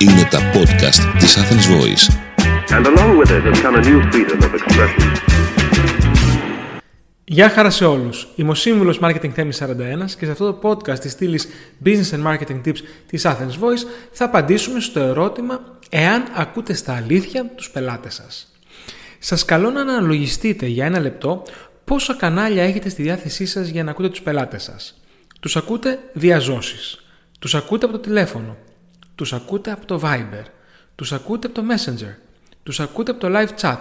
Είναι τα podcast της Athens Voice. And along with it has come a new freedom of expression. Γεια χαρά σε όλους. Είμαι ο σύμβουλος Marketing Θέμης 41 και σε αυτό το podcast της στήλης Business and Marketing Tips της Athens Voice θα απαντήσουμε στο ερώτημα εάν ακούτε στα αλήθεια τους πελάτες σας. Σας καλώ να αναλογιστείτε για ένα λεπτό πόσα κανάλια έχετε στη διάθεσή σας για να ακούτε τους πελάτες σας. Τους ακούτε διαζώσει. Τους ακούτε από το τηλέφωνο. Τους ακούτε από το Viber. Τους ακούτε από το Messenger. Τους ακούτε από το live chat.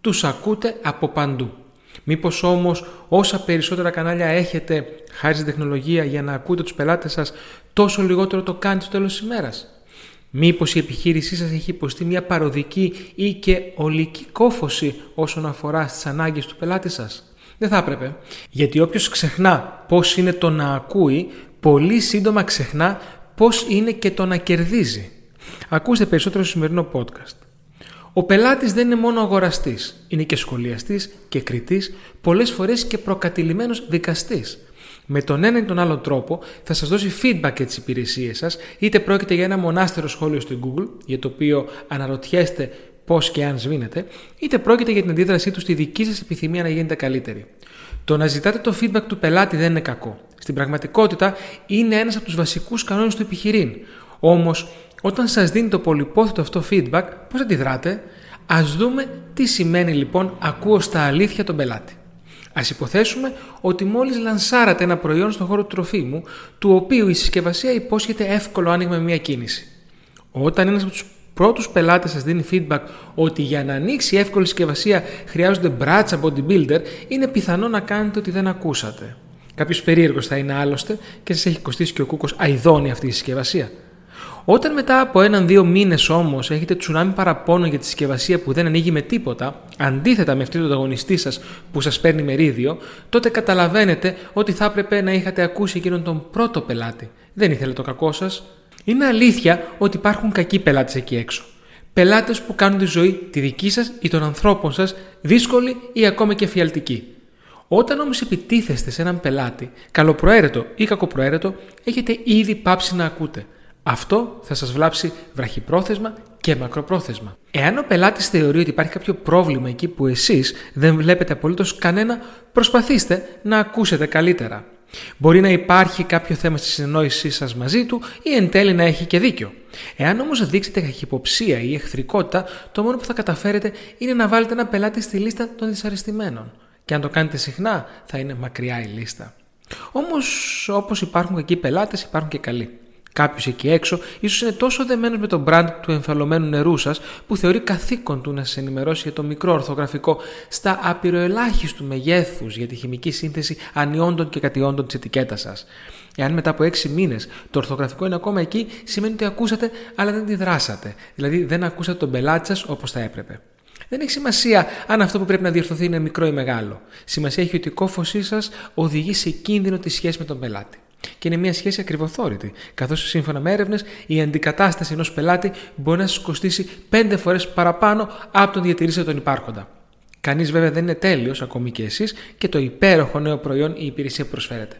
Τους ακούτε από παντού. Μήπως όμως όσα περισσότερα κανάλια έχετε χάρη στην τεχνολογία για να ακούτε τους πελάτες σας τόσο λιγότερο το κάνετε στο τέλος της ημέρας; Μήπως η επιχείρησή σας έχει υποστεί μια παροδική ή και ολική κόφωση όσον αφορά στις ανάγκες του πελάτη σας; Δεν θα έπρεπε. Γιατί όποιος ξεχνά πώς είναι το να ακούει, πολύ σύντομα ξεχνά πώς είναι και το να κερδίζει. Ακούστε περισσότερο στο σημερινό podcast. Ο πελάτης δεν είναι μόνο αγοραστής, είναι και σχολιαστής και κριτής, πολλές φορές και προκατηλημένος δικαστής. Με τον ένα ή τον άλλο τρόπο θα σας δώσει feedback για τις υπηρεσίες σας, είτε πρόκειται για ένα μονάστερο σχόλιο στο Google, για το οποίο αναρωτιέστε πώς και αν σβήνετε, είτε πρόκειται για την αντίδρασή του στη δική σας επιθυμία να γίνετε καλύτεροι. Το να ζητάτε το feedback του πελάτη δεν είναι κακό. Στην πραγματικότητα είναι ένας από τους βασικούς κανόνες του επιχειρήν. Όμως όταν σας δίνει το πολυπόθητο αυτό feedback, πώς αντιδράτε, ας δούμε τι σημαίνει λοιπόν ακούω στα αλήθεια τον πελάτη. Ας υποθέσουμε ότι μόλις λανσάρατε ένα προϊόν στον χώρο του τροφίμου, του οποίου η συσκευασία υπόσχεται εύκολο άνοιγμα με μια κίνηση. Όταν ένας από τους πρώτους πελάτες σας δίνει feedback ότι για να ανοίξει εύκολη συσκευασία χρειάζονται μπράτσα bodybuilder, είναι πιθανό να κάνετε ότι δεν ακούσατε. Κάποιος περίεργος θα είναι άλλωστε και σας έχει κοστίσει και ο κούκος αειδώνει αυτή η συσκευασία. Όταν μετά από έναν-δύο μήνες όμως έχετε τσουνάμι παραπάνω για τη συσκευασία που δεν ανοίγει με τίποτα, αντίθετα με αυτή τον ανταγωνιστή σας που σας παίρνει μερίδιο, τότε καταλαβαίνετε ότι θα έπρεπε να είχατε ακούσει εκείνον τον πρώτο πελάτη. Δεν ήθελε το κακό σας. Είναι αλήθεια ότι υπάρχουν κακοί πελάτες εκεί έξω. Πελάτες που κάνουν τη ζωή τη δική σας ή των ανθρώπων σας δύσκολη ή ακόμα και φιαλτική. Όταν όμως επιτίθεστε σε έναν πελάτη, καλοπροαίρετο ή κακοπροαίρετο, έχετε ήδη πάψει να ακούτε. Αυτό θα σας βλάψει βραχυπρόθεσμα και μακροπρόθεσμα. Εάν ο πελάτης θεωρεί ότι υπάρχει κάποιο πρόβλημα εκεί που εσείς δεν βλέπετε απολύτως κανένα, προσπαθήστε να ακούσετε καλύτερα. Μπορεί να υπάρχει κάποιο θέμα στη συνεννόησή σας μαζί του ή εν τέλει να έχει και δίκιο. Εάν όμως δείξετε καχυποψία ή εχθρικότητα, το μόνο που θα καταφέρετε είναι να βάλετε ένα πελάτη στη λίστα των δυσαρεστημένων. Και αν το κάνετε συχνά, θα είναι μακριά η λίστα. Όμως, όπως υπάρχουν κακοί πελάτες, υπάρχουν και καλοί. Κάποιος εκεί έξω ίσως είναι τόσο δεμένος με το brand του εμφαλωμένου νερού σας που θεωρεί καθήκον του να σας ενημερώσει για το μικρό ορθογραφικό στα απειροελάχιστου μεγέθους για τη χημική σύνθεση ανιόντων και κατιόντων της ετικέτας σας. Εάν μετά από 6 μήνες το ορθογραφικό είναι ακόμα εκεί, σημαίνει ότι ακούσατε αλλά δεν αντιδράσατε. Δηλαδή δεν ακούσατε τον πελάτη σας όπως θα έπρεπε. Δεν έχει σημασία αν αυτό που πρέπει να διορθωθεί είναι μικρό ή μεγάλο. Σημασία έχει ότι η κόφωσής σας οδηγεί σε κίνδυνο τη σχέση με τον πελάτη και είναι μια σχέση ακριβοθόρητη, καθώς σύμφωνα με έρευνες η αντικατάσταση ενός πελάτη μπορεί να σας κοστίσει πέντε φορές παραπάνω από τον διατηρήσετε τον υπάρχοντα. Κανείς βέβαια δεν είναι τέλειος, ακόμη και εσείς, και το υπέροχο νέο προϊόν ή υπηρεσία που προσφέρετε.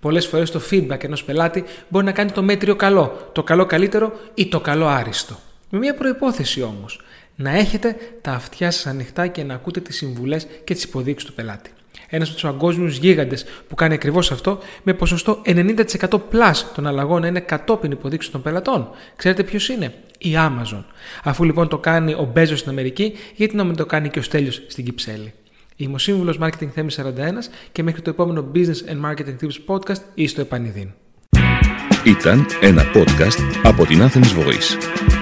Πολλές φορές το feedback ενός πελάτη μπορεί να κάνει το μέτριο καλό, το καλό καλύτερο ή το καλό άριστο. Με μια προπόθεση όμως, να έχετε τα αυτιά σας ανοιχτά και να ακούτε τις συμβουλές και τις υποδείξεις του πελάτη ένας από τους παγκόσμιους γίγαντες που κάνει ακριβώς αυτό, με ποσοστό 90% plus των αλλαγών να είναι κατόπιν υποδείξεων των πελατών. Ξέρετε ποιος είναι, η Amazon. Αφού λοιπόν το κάνει ο Μπέζος στην Αμερική, γιατί να μην το κάνει και ο Στέλιος στην Κυψέλη; Είμαι ο σύμβουλος Marketing Θέμης 41 και μέχρι το επόμενο Business and Marketing Tips Podcast ή στο επανειδήν. Ήταν ένα podcast από την Athens Voice.